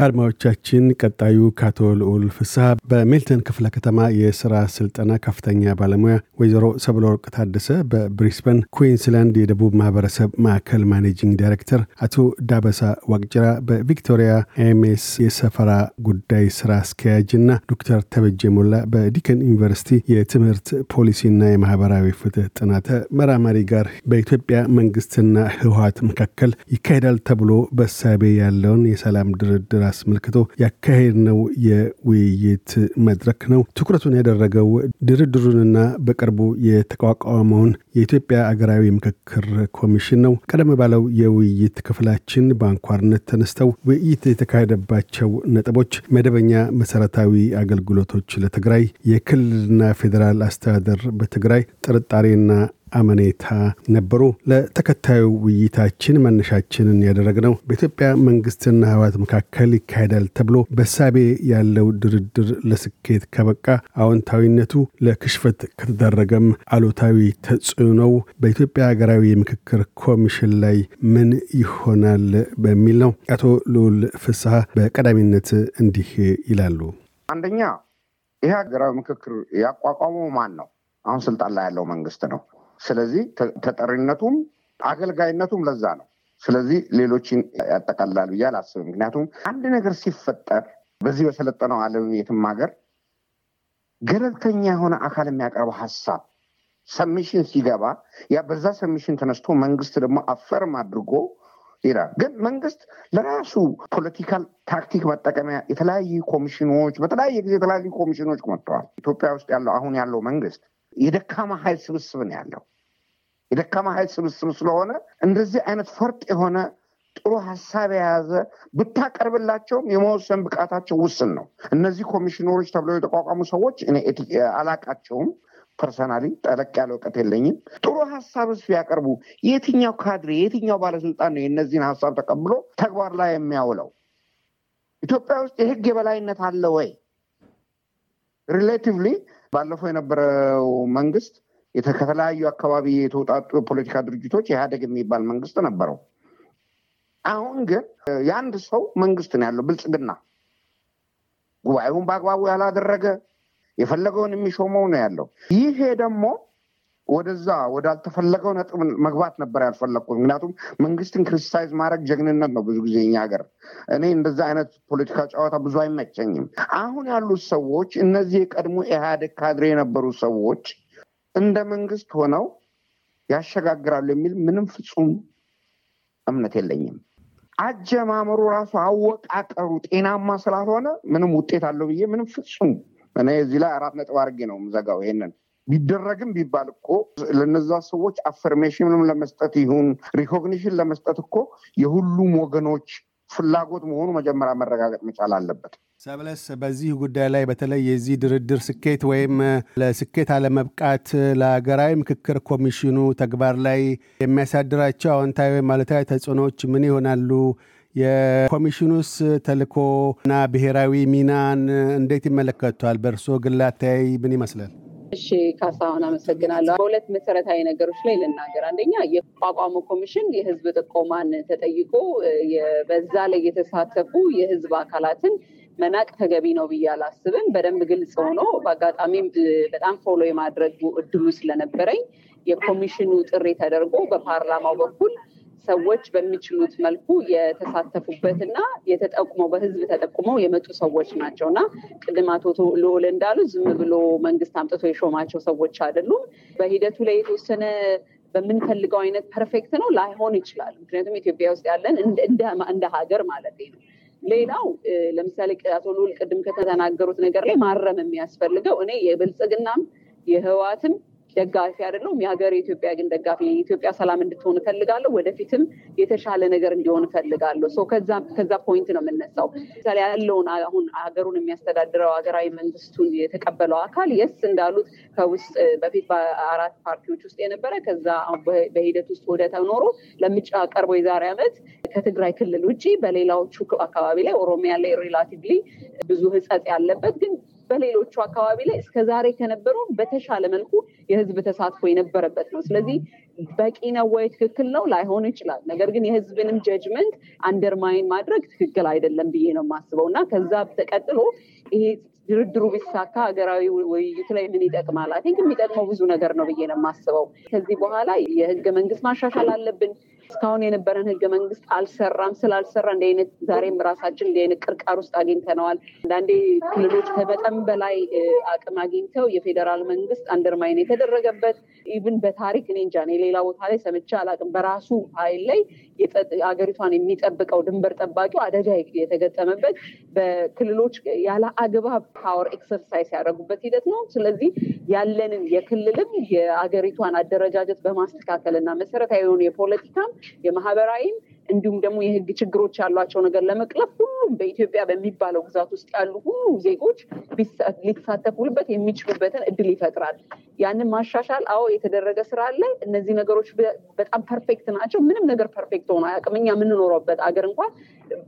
አድማጮቻችን ቀጣዩ ከአቶ ልዑል ፍስሐ በሜልተን ክፍለ ከተማ የስራ ስልጠና ከፍተኛ ባለሙያ ወይዘሮ ሰብለ ወርቅ ታደሰ በብሪስበን ኩዊንስላንድ የደቡብ ማህበረሰብ ማዕከል managing director አቶ ዳበሳ ዋቅጅራ በቪክቶሪያ AMES የሰፈራ ጉዳይ ስራ አስኪያጅ እና ዶክተር ተበጀ ሞላ በዲከን ዩኒቨርሲቲ የትምህርት ፖሊሲና የማህበራዊ ፍትህ ጥናት ተመራማሪ ጋር በኢትዮጵያ መንግስትና ህወሀት መካከል ይካሄዳል ተብሎ በሳቤ ያለውን የሰላም ድርድር አስመልክቶ ያካሄድነው የውይይት መድረክ ነው። ትኩረቱን ያደረገው ድርድሩንና በቅርቡ የተቋቋመውን የኢትዮጵያ አገራዊ ምክክር ኮሚሽን ነው። ቀደም ባለው የውይይት ክፍላችን በአንኳርነት ተነስተው ውይይት የተካሄደባቸው ነጥቦች መደበኛ መሰረታዊ አገልግሎቶች ለትግራይ፣ የክልልና ፌዴራል አስተዳደር በትግራይ ጥርጣሬና አመኔታ ነበሩ። ለተከታዩ ውይይታችን መነሻችንን ያደረግነው በኢትዮጵያ መንግስትና ህወሓት መካከል ይካሄዳል ተብሎ በሳቤ ያለው ድርድር ለስኬት ከበቃ አዎንታዊነቱ፣ ለክሽፈት ከተደረገም አሉታዊ ተጽዕኖው በኢትዮጵያ ሀገራዊ የምክክር ኮሚሽን ላይ ምን ይሆናል በሚል ነው። አቶ ልዑል ፍስሐ በቀዳሚነት እንዲህ ይላሉ። አንደኛ ይህ ሀገራዊ ምክክር ያቋቋመው ማን ነው? አሁን ስልጣን ላይ ያለው መንግስት ነው። ስለዚህ ተጠሪነቱም አገልጋይነቱም ለዛ ነው። ስለዚህ ሌሎችን ያጠቃልላል ብዬ አላስብም። ምክንያቱም አንድ ነገር ሲፈጠር በዚህ በሰለጠነው ዓለም የትም ሀገር ገለልተኛ የሆነ አካል የሚያቀርበው ሀሳብ ሰሚሽን ሲገባ ያ በዛ ሰሚሽን ተነስቶ መንግስት ደግሞ አፈርም አድርጎ ይላል። ግን መንግስት ለራሱ political tactic መጠቀሚያ የተለያዩ ኮሚሽኖች በተለያየ ጊዜ የተለያዩ ኮሚሽኖች መጥተዋል። ኢትዮጵያ ውስጥ ያለው አሁን ያለው መንግስት የደካማ ኃይል ስብስብ ነው ያለው። የደካማ ኃይል ስብስብ ስለሆነ እንደዚህ አይነት ፈርጥ የሆነ ጥሩ ሀሳብ የያዘ ብታቀርብላቸውም የመወሰን ብቃታቸው ውስን ነው። እነዚህ ኮሚሽነሮች ተብለው የተቋቋሙ ሰዎች እኔ አላቃቸውም። personally ጠለቅ ያለ እውቀት የለኝም። ጥሩ ሀሳብስ ቢያቀርቡ የትኛው ካድሬ የትኛው ባለስልጣን ነው የእነዚህን ሀሳብ ተቀብሎ ተግባር ላይ የሚያውለው? ኢትዮጵያ ውስጥ የህግ የበላይነት አለ ወይ? relatively ባለፈው የነበረው መንግስት ከተለያዩ አካባቢ የተውጣጡ የፖለቲካ ድርጅቶች ኢህአደግ የሚባል መንግስት ነበረው። አሁን ግን የአንድ ሰው መንግስት ነው ያለው፣ ብልጽግና ጉባኤውን በአግባቡ ያላደረገ የፈለገውን የሚሾመው ነው ያለው። ይሄ ደግሞ ወደዛ ወዳልተፈለገው ነጥብ መግባት ነበር ያልፈለግኩት። ምክንያቱም መንግስትን criticize ማድረግ ጀግንነት ነው ብዙ ጊዜ እኛ ሀገር። እኔ እንደዛ አይነት ፖለቲካ ጨዋታ ብዙ አይመቸኝም። አሁን ያሉት ሰዎች እነዚህ የቀድሞ ኢህአዴግ ካድሬ የነበሩ ሰዎች እንደ መንግስት ሆነው ያሸጋግራሉ የሚል ምንም ፍጹም እምነት የለኝም። አጀማመሩ ራሱ አወቃቀሩ ጤናማ ስላልሆነ ምንም ውጤት አለው ብዬ ምንም ፍጹም እኔ እዚህ ላይ አራት ነጥብ አድርጌ ነው የምዘጋው። ይሄንን ቢደረግም ቢባል እኮ ለነዛ ሰዎች affirmation ም ለመስጠት ይሁን recognition ለመስጠት እኮ የሁሉም ወገኖች ፍላጎት መሆኑ መጀመሪያ መረጋገጥ መቻል አለበት። ሰብለስ በዚህ ጉዳይ ላይ በተለይ የዚህ ድርድር ስኬት ወይም ለስኬት አለመብቃት ለሀገራዊ ምክክር ኮሚሽኑ ተግባር ላይ የሚያሳድራቸው አዎንታዊ ወይም አሉታዊ ተጽዕኖዎች ምን ይሆናሉ? የኮሚሽኑስ ተልእኮና ብሔራዊ ሚናን እንዴት ይመለከቷል? በእርስዎ ግል ምን ይመስላል? እሺ ካሳሁን አመሰግናለሁ። በሁለት መሰረታዊ ነገሮች ላይ ልናገር። አንደኛ የቋቋሙ ኮሚሽን የህዝብ ጥቆማን ተጠይቆ በዛ ላይ የተሳተፉ የህዝብ አካላትን መናቅ ተገቢ ነው ብዬ አላስብም። በደንብ ግልጽ ሆኖ በአጋጣሚም በጣም follow የማድረግ እድሉ ስለነበረኝ የኮሚሽኑ ጥሪ ተደርጎ በፓርላማው በኩል ሰዎች በሚችሉት መልኩ የተሳተፉበትና የተጠቁመው በህዝብ ተጠቁመው የመጡ ሰዎች ናቸው እና ቅድም አቶ ልዑል እንዳሉ ዝም ብሎ መንግስት አምጥቶ የሾማቸው ሰዎች አይደሉም። በሂደቱ ላይ የተወሰነ በምንፈልገው አይነት perfect ነው ላይሆን ይችላል። ምክንያቱም ኢትዮጵያ ውስጥ ያለን እንደ ሀገር ማለት ነው። ሌላው ለምሳሌ አቶ ልዑል ቅድም ከተናገሩት ነገር ላይ ማረም የሚያስፈልገው እኔ የብልጽግናም የህወሓትም ደጋፊ አይደለሁም። የሀገር የኢትዮጵያ ግን ደጋፊ የኢትዮጵያ ሰላም እንድትሆን እፈልጋለሁ። ወደፊትም የተሻለ ነገር እንዲሆን እፈልጋለሁ። ከዛ point ነው የምነሳው። ምሳሌ ያለውን አሁን ሀገሩን የሚያስተዳድረው ሀገራዊ መንግስቱን የተቀበለው አካል የስ እንዳሉት ከውስጥ በፊት በአራት ፓርቲዎች ውስጥ የነበረ ከዛ በሂደት ውስጥ ውህደት ኖሮ ለምርጫ ቀርቦ የዛሬ ዓመት ከትግራይ ክልል ውጭ በሌላዎቹ አካባቢ ላይ ኦሮሚያ ላይ relatively ብዙ ህጸጽ ያለበት ግን በሌሎቹ አካባቢ ላይ እስከ ዛሬ ከነበሩ በተሻለ መልኩ የህዝብ ተሳትፎ የነበረበት ነው። ስለዚህ በቂ ነው ወይ? ትክክል ነው ላይሆን ይችላል። ነገር ግን የህዝብንም judgment undermine ማድረግ ትክክል አይደለም ብዬ ነው የማስበው እና ከዛ ተቀጥሎ ይሄ ድርድሩ ቢሳካ ሀገራዊ ውይይቱ ላይ ምን ይጠቅማል? I think የሚጠቅመው ብዙ ነገር ነው ብዬ ነው የማስበው። ከዚህ በኋላ የህገ መንግስት ማሻሻል አለብን። እስካሁን የነበረን ህገ መንግስት አልሰራም። ስላልሰራ እንደ አይነት ዛሬም ራሳችን እንደ አይነት ቅርቃር ውስጥ አግኝተነዋል። አንዳንዴ ክልሎች ከመጠን በላይ አቅም አግኝተው የፌዴራል መንግስት undermine የተደረገበት even በታሪክ እኔ እንጃ ሌላ ቦታ ላይ ሰምቼ አላቅም። በራሱ ኃይል ላይ ሀገሪቷን የሚጠብቀው ድንበር ጠባቂው አደጋ የተገጠመበት በክልሎች ያለ አግባብ power exercise ያደረጉበት ሂደት ነው። ስለዚህ ያለንን የክልልም የአገሪቷን አደረጃጀት በማስተካከል እና መሰረታዊ የሆኑ የፖለቲካም የማህበራዊም እንዲሁም ደግሞ የህግ ችግሮች ያሏቸው ነገር ለመቅረፍ ሁሉም በኢትዮጵያ በሚባለው ግዛት ውስጥ ያሉ ሁሉም ዜጎች ሊሳተፉበት የሚችሉበትን እድል ይፈጥራል። ያንን ማሻሻል አዎ የተደረገ ስራ አለ። እነዚህ ነገሮች በጣም perfect ናቸው። ምንም ነገር perfect ሆኖ አያውቅም። እኛ የምንኖረበት አገር እንኳን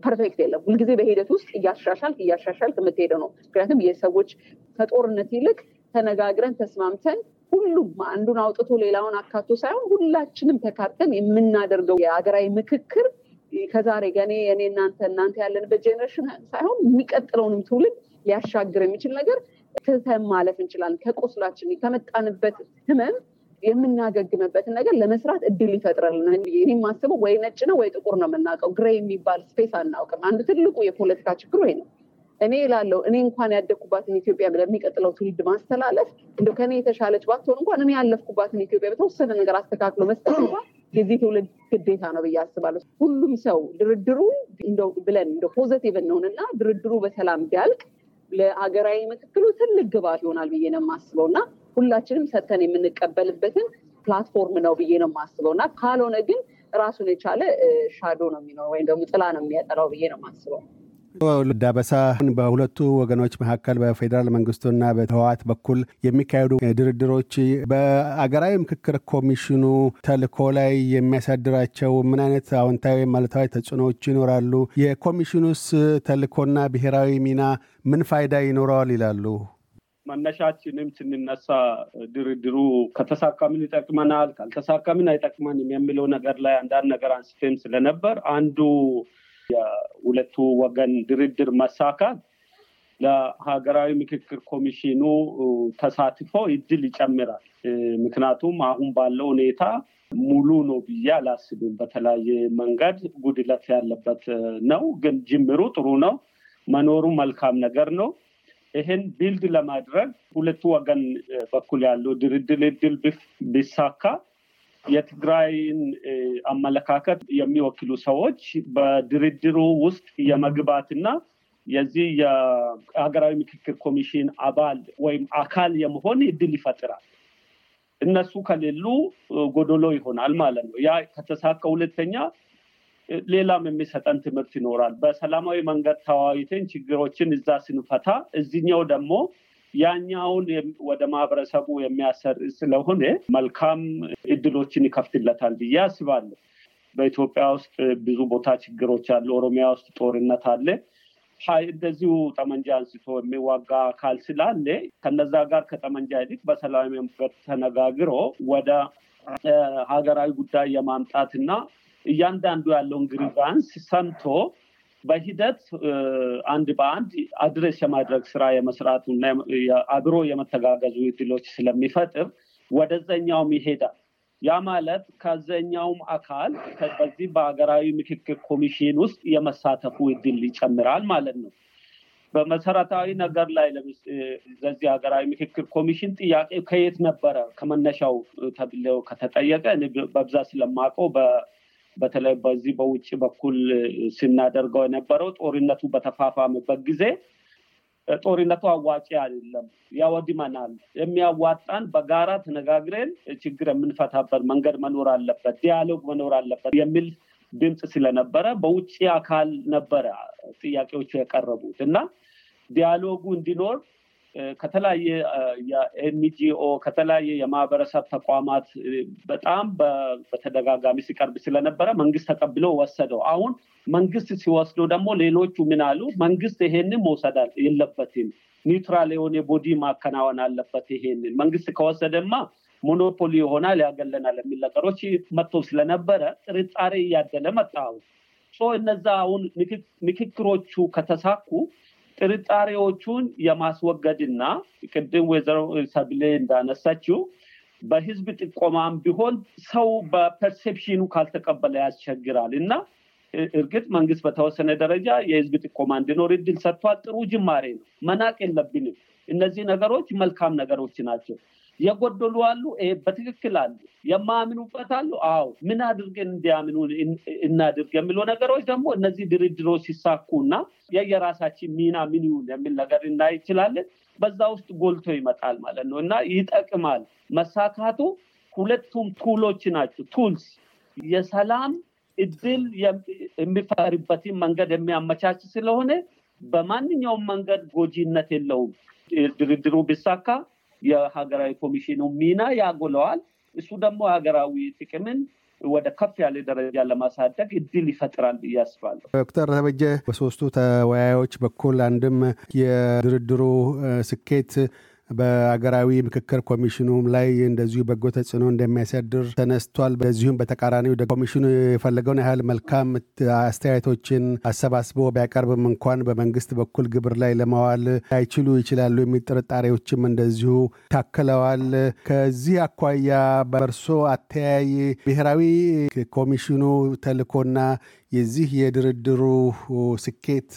perfect የለም። ሁልጊዜ በሂደት ውስጥ እያሻሻልክ እያሻሻልክ የምትሄደው ነው። ምክንያቱም የሰዎች ከጦርነት ይልቅ ተነጋግረን ተስማምተን ሁሉም አንዱን አውጥቶ ሌላውን አካቶ ሳይሆን ሁላችንም ተካተን የምናደርገው የሀገራዊ ምክክር ከዛሬ ገኔ እኔ እናንተ እናንተ ያለንበት generation ሳይሆን የሚቀጥለውንም ትውልድ ሊያሻግር የሚችል ነገር ትተን ማለፍ እንችላለን። ከቁስላችን ከመጣንበት ህመም የምናገግምበትን ነገር ለመስራት እድል ይፈጥራልና እኔ የማስበው ወይ ነጭ ነው ወይ ጥቁር ነው የምናውቀው። gray የሚባል space አናውቅም። አንዱ ትልቁ የፖለቲካ ችግሩ ይሄ ነው። እኔ ላለው እኔ እንኳን ያደግኩባትን ኢትዮጵያ ለሚቀጥለው ትውልድ ማስተላለፍ እንደው ከኔ የተሻለች ባትሆን እንኳን እኔ ያለፍኩባትን ኢትዮጵያ በተወሰነ ነገር አስተካክሎ መስጠት እንኳን የዚህ ትውልድ ግዴታ ነው ብዬ አስባለሁ። ሁሉም ሰው ድርድሩ እንደው ብለን እንደ positive እንሆንና ድርድሩ በሰላም ቢያልቅ ለሀገራዊ ምክክሩ ትልቅ ግብአት ይሆናል ብዬ ነው የማስበው እና ሁላችንም ሰጥተን የምንቀበልበትን platform ነው ብዬ ነው የማስበው እና ካልሆነ ግን ራሱን የቻለ shadow ነው የሚኖረው ወይም ደግሞ ጥላ ነው የሚያጠላው ብዬ ነው የማስበው። ዳበሳ በሁለቱ ወገኖች መካከል በፌዴራል መንግስቱና በህወሓት በኩል የሚካሄዱ ድርድሮች በአገራዊ ምክክር ኮሚሽኑ ተልእኮ ላይ የሚያሳድራቸው ምን አይነት አዎንታዊ ማለታዊ ተጽዕኖዎች ይኖራሉ? የኮሚሽኑስ ተልእኮና ብሔራዊ ሚና ምን ፋይዳ ይኖረዋል ይላሉ? መነሻችንም ስንነሳ ድርድሩ ከተሳካ ምን ይጠቅመናል፣ ካልተሳካ ምን አይጠቅመንም የሚለው ነገር ላይ አንዳንድ ነገር አንስቴም ስለነበር አንዱ የሁለቱ ወገን ድርድር መሳካት ለሀገራዊ ምክክር ኮሚሽኑ ተሳትፎ እድል ይጨምራል። ምክንያቱም አሁን ባለው ሁኔታ ሙሉ ነው ብዬ አላስብም። በተለያየ መንገድ ጉድለት ያለበት ነው። ግን ጅምሩ ጥሩ ነው። መኖሩ መልካም ነገር ነው። ይህን ቢልድ ለማድረግ ሁለቱ ወገን በኩል ያለው ድርድር እድል ቢሳካ የትግራይን አመለካከት የሚወክሉ ሰዎች በድርድሩ ውስጥ የመግባትና የዚህ የሀገራዊ ምክክር ኮሚሽን አባል ወይም አካል የመሆን እድል ይፈጥራል። እነሱ ከሌሉ ጎዶሎ ይሆናል ማለት ነው። ያ ከተሳካ ሁለተኛ ሌላም የሚሰጠን ትምህርት ይኖራል። በሰላማዊ መንገድ ተወያይተን ችግሮችን እዛ ስንፈታ እዚኛው ደግሞ ያኛውን ወደ ማህበረሰቡ የሚያሰር ስለሆነ መልካም እድሎችን ይከፍትለታል ብዬ አስባለሁ። በኢትዮጵያ ውስጥ ብዙ ቦታ ችግሮች አሉ። ኦሮሚያ ውስጥ ጦርነት አለ። እንደዚሁ ጠመንጃ አንስቶ የሚዋጋ አካል ስላለ ከነዛ ጋር ከጠመንጃ ይልቅ በሰላማዊ መንገድ ተነጋግሮ ወደ ሀገራዊ ጉዳይ የማምጣትና እያንዳንዱ ያለውን grievance ሰምቶ በሂደት አንድ በአንድ address የማድረግ ስራ የመስራቱ አብሮ የመተጋገዙ እድሎች ስለሚፈጥር ወደዘኛውም ይሄዳል። ያ ማለት ከዘኛውም አካል በዚህ በሀገራዊ ምክክር ኮሚሽን ውስጥ የመሳተፉ እድል ይጨምራል ማለት ነው። በመሰረታዊ ነገር ላይ ለዚህ ሀገራዊ ምክክር ኮሚሽን ጥያቄ ከየት ነበረ ከመነሻው ተብለው ከተጠየቀ በብዛት ስለማውቀው በተለይ በዚህ በውጭ በኩል ስናደርገው የነበረው ጦርነቱ በተፋፋመበት ጊዜ ጦርነቱ አዋጪ አይደለም፣ ያወድመናል። የሚያዋጣን በጋራ ተነጋግረን ችግር የምንፈታበት መንገድ መኖር አለበት፣ dialogue መኖር አለበት የሚል ድምፅ ስለነበረ በውጭ አካል ነበረ ጥያቄዎቹ የቀረቡት እና dialogue ኡ እንዲኖር ከተለያየ የ NGO ከተለያየ የማህበረሰብ ተቋማት በጣም በተደጋጋሚ ሲቀርብ ስለነበረ መንግስት ተቀብሎ ወሰደው። አሁን መንግስት ሲወስደው ደግሞ ሌሎቹ ምን አሉ? መንግስት ይሄንን መውሰድ የለበትም፣ neutral የሆነ body ማከናወን አለበት። ይሄንን መንግስት ከወሰደማ monopoly ይሆናል ያገለናል የሚል ነገሮች መጥቶ ስለነበረ ጥርጣሬ እያደገ መጣ እነዛ አሁን ምክክሮቹ ከተሳኩ ጥርጣሬዎቹን የማስወገድና ቅድም ወይዘሮ ሰብሌ እንዳነሳችው በህዝብ ጥቆማም ቢሆን ሰው በፐርሴፕሽኑ ካልተቀበለ ያስቸግራል እና እርግጥ መንግስት በተወሰነ ደረጃ የህዝብ ጥቆማ እንዲኖር እድል ሰጥቷል። ጥሩ ጅማሬ ነው። መናቅ የለብንም። እነዚህ ነገሮች መልካም ነገሮች ናቸው። የጎደሉ አሉ፣ በትክክል አሉ። የማያምኑበት አሉ። አዎ ምን አድርገን እንዲያምኑ እናድርግ የሚለው ነገሮች ደግሞ እነዚህ ድርድሮች ሲሳኩ እና የየራሳችን ሚና ምን ይሁን የሚል ነገር እናይችላለን። በዛ ውስጥ ጎልቶ ይመጣል ማለት ነው እና ይጠቅማል። መሳካቱ ሁለቱም ቱሎች ናቸው። ቱልስ የሰላም እድል የሚፈርበትን መንገድ የሚያመቻች ስለሆነ በማንኛውም መንገድ ጎጂነት የለውም። ድርድሩ ቢሳካ የሀገራዊ ኮሚሽኑ ሚና ያጎለዋል። እሱ ደግሞ ሀገራዊ ጥቅምን ወደ ከፍ ያለ ደረጃ ለማሳደግ እድል ይፈጥራል ብዬ አስባለሁ። ዶክተር ተበጀ በሶስቱ ተወያዮች በኩል አንድም የድርድሩ ስኬት በአገራዊ ምክክር ኮሚሽኑም ላይ እንደዚሁ በጎ ተጽዕኖ እንደሚያሳድር ተነስቷል። በዚሁም በተቃራኒው ኮሚሽኑ የፈለገውን ያህል መልካም አስተያየቶችን አሰባስቦ ቢያቀርብም እንኳን በመንግስት በኩል ግብር ላይ ለማዋል አይችሉ ይችላሉ የሚል ጥርጣሬዎችም እንደዚሁ ታክለዋል። ከዚህ አኳያ በእርሶ አተያይ ብሔራዊ ኮሚሽኑ ተልእኮና የዚህ የድርድሩ ስኬት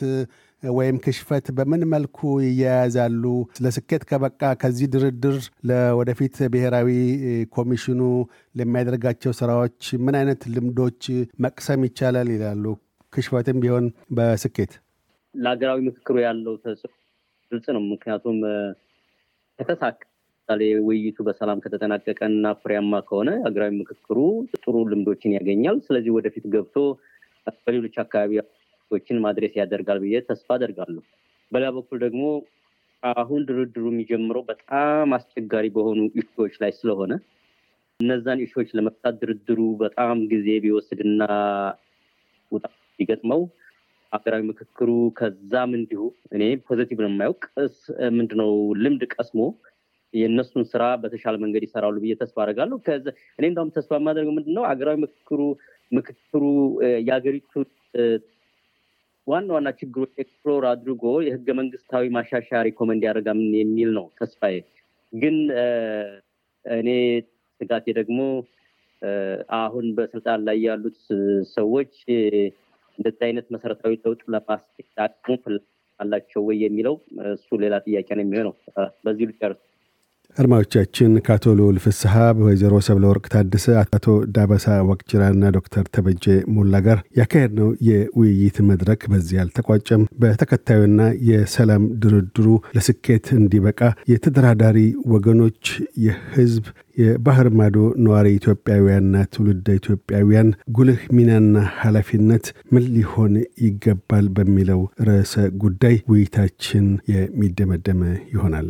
ወይም ክሽፈት በምን መልኩ ይያያዛሉ? ለስኬት ከበቃ ከዚህ ድርድር ለወደፊት ብሔራዊ ኮሚሽኑ ለሚያደርጋቸው ስራዎች ምን አይነት ልምዶች መቅሰም ይቻላል ይላሉ? ክሽፈትም ቢሆን በስኬት ለሀገራዊ ምክክሩ ያለው ተጽዕኖ ግልጽ ነው። ምክንያቱም ከተሳካ ምሳሌ ውይይቱ በሰላም ከተጠናቀቀ እና ፍሬያማ ከሆነ ሀገራዊ ምክክሩ ጥሩ ልምዶችን ያገኛል። ስለዚህ ወደፊት ገብቶ በሌሎች አካባቢ ችን ማድረስ ያደርጋል ብዬ ተስፋ አደርጋለሁ። በሌላ በኩል ደግሞ አሁን ድርድሩ የሚጀምረው በጣም አስቸጋሪ በሆኑ issue ዎች ላይ ስለሆነ እነዛን issue ዎች ለመፍታት ድርድሩ በጣም ጊዜ ቢወስድና ውጣ ውረድ ቢገጥመው ሀገራዊ ምክክሩ ከዛም እንዲሁ እኔ positive ነው የማየው ምንድነው ልምድ ቀስሞ የእነሱን ስራ በተሻለ መንገድ ይሰራሉ ብዬ ተስፋ አደርጋለሁ። እኔ እንዳውም ተስፋ የማደርገው ምንድነው ሀገራዊ ምክክሩ ምክክሩ የሀገሪቱ ዋና ዋና ችግሮች explore አድርጎ የህገ መንግስታዊ ማሻሻያ recommend ያደርጋል የሚል ነው ተስፋዬ። ግን እኔ ስጋቴ ደግሞ አሁን በስልጣን ላይ ያሉት ሰዎች እንደዚህ አይነት መሰረታዊ ለውጥ ለማስኬድ አቅሙ አላቸው ወይ የሚለው እሱ ሌላ ጥያቄ ነው የሚሆነው። በዚህ ልጨርስ። አድማጮቻችን ከአቶ ልዑል ፍስሐ፣ በወይዘሮ ሰብለ ወርቅ ታደሰ፣ አቶ ዳበሳ ዋቅጅራና ዶክተር ተበጀ ሞላ ጋር ያካሄድነው የውይይት መድረክ በዚህ አልተቋጨም። በተከታዩና የሰላም ድርድሩ ለስኬት እንዲበቃ የተደራዳሪ ወገኖች የህዝብ የባህር ማዶ ነዋሪ ኢትዮጵያውያንና ትውልደ ኢትዮጵያውያን ጉልህ ሚናና ኃላፊነት ምን ሊሆን ይገባል በሚለው ርዕሰ ጉዳይ ውይይታችን የሚደመደም ይሆናል።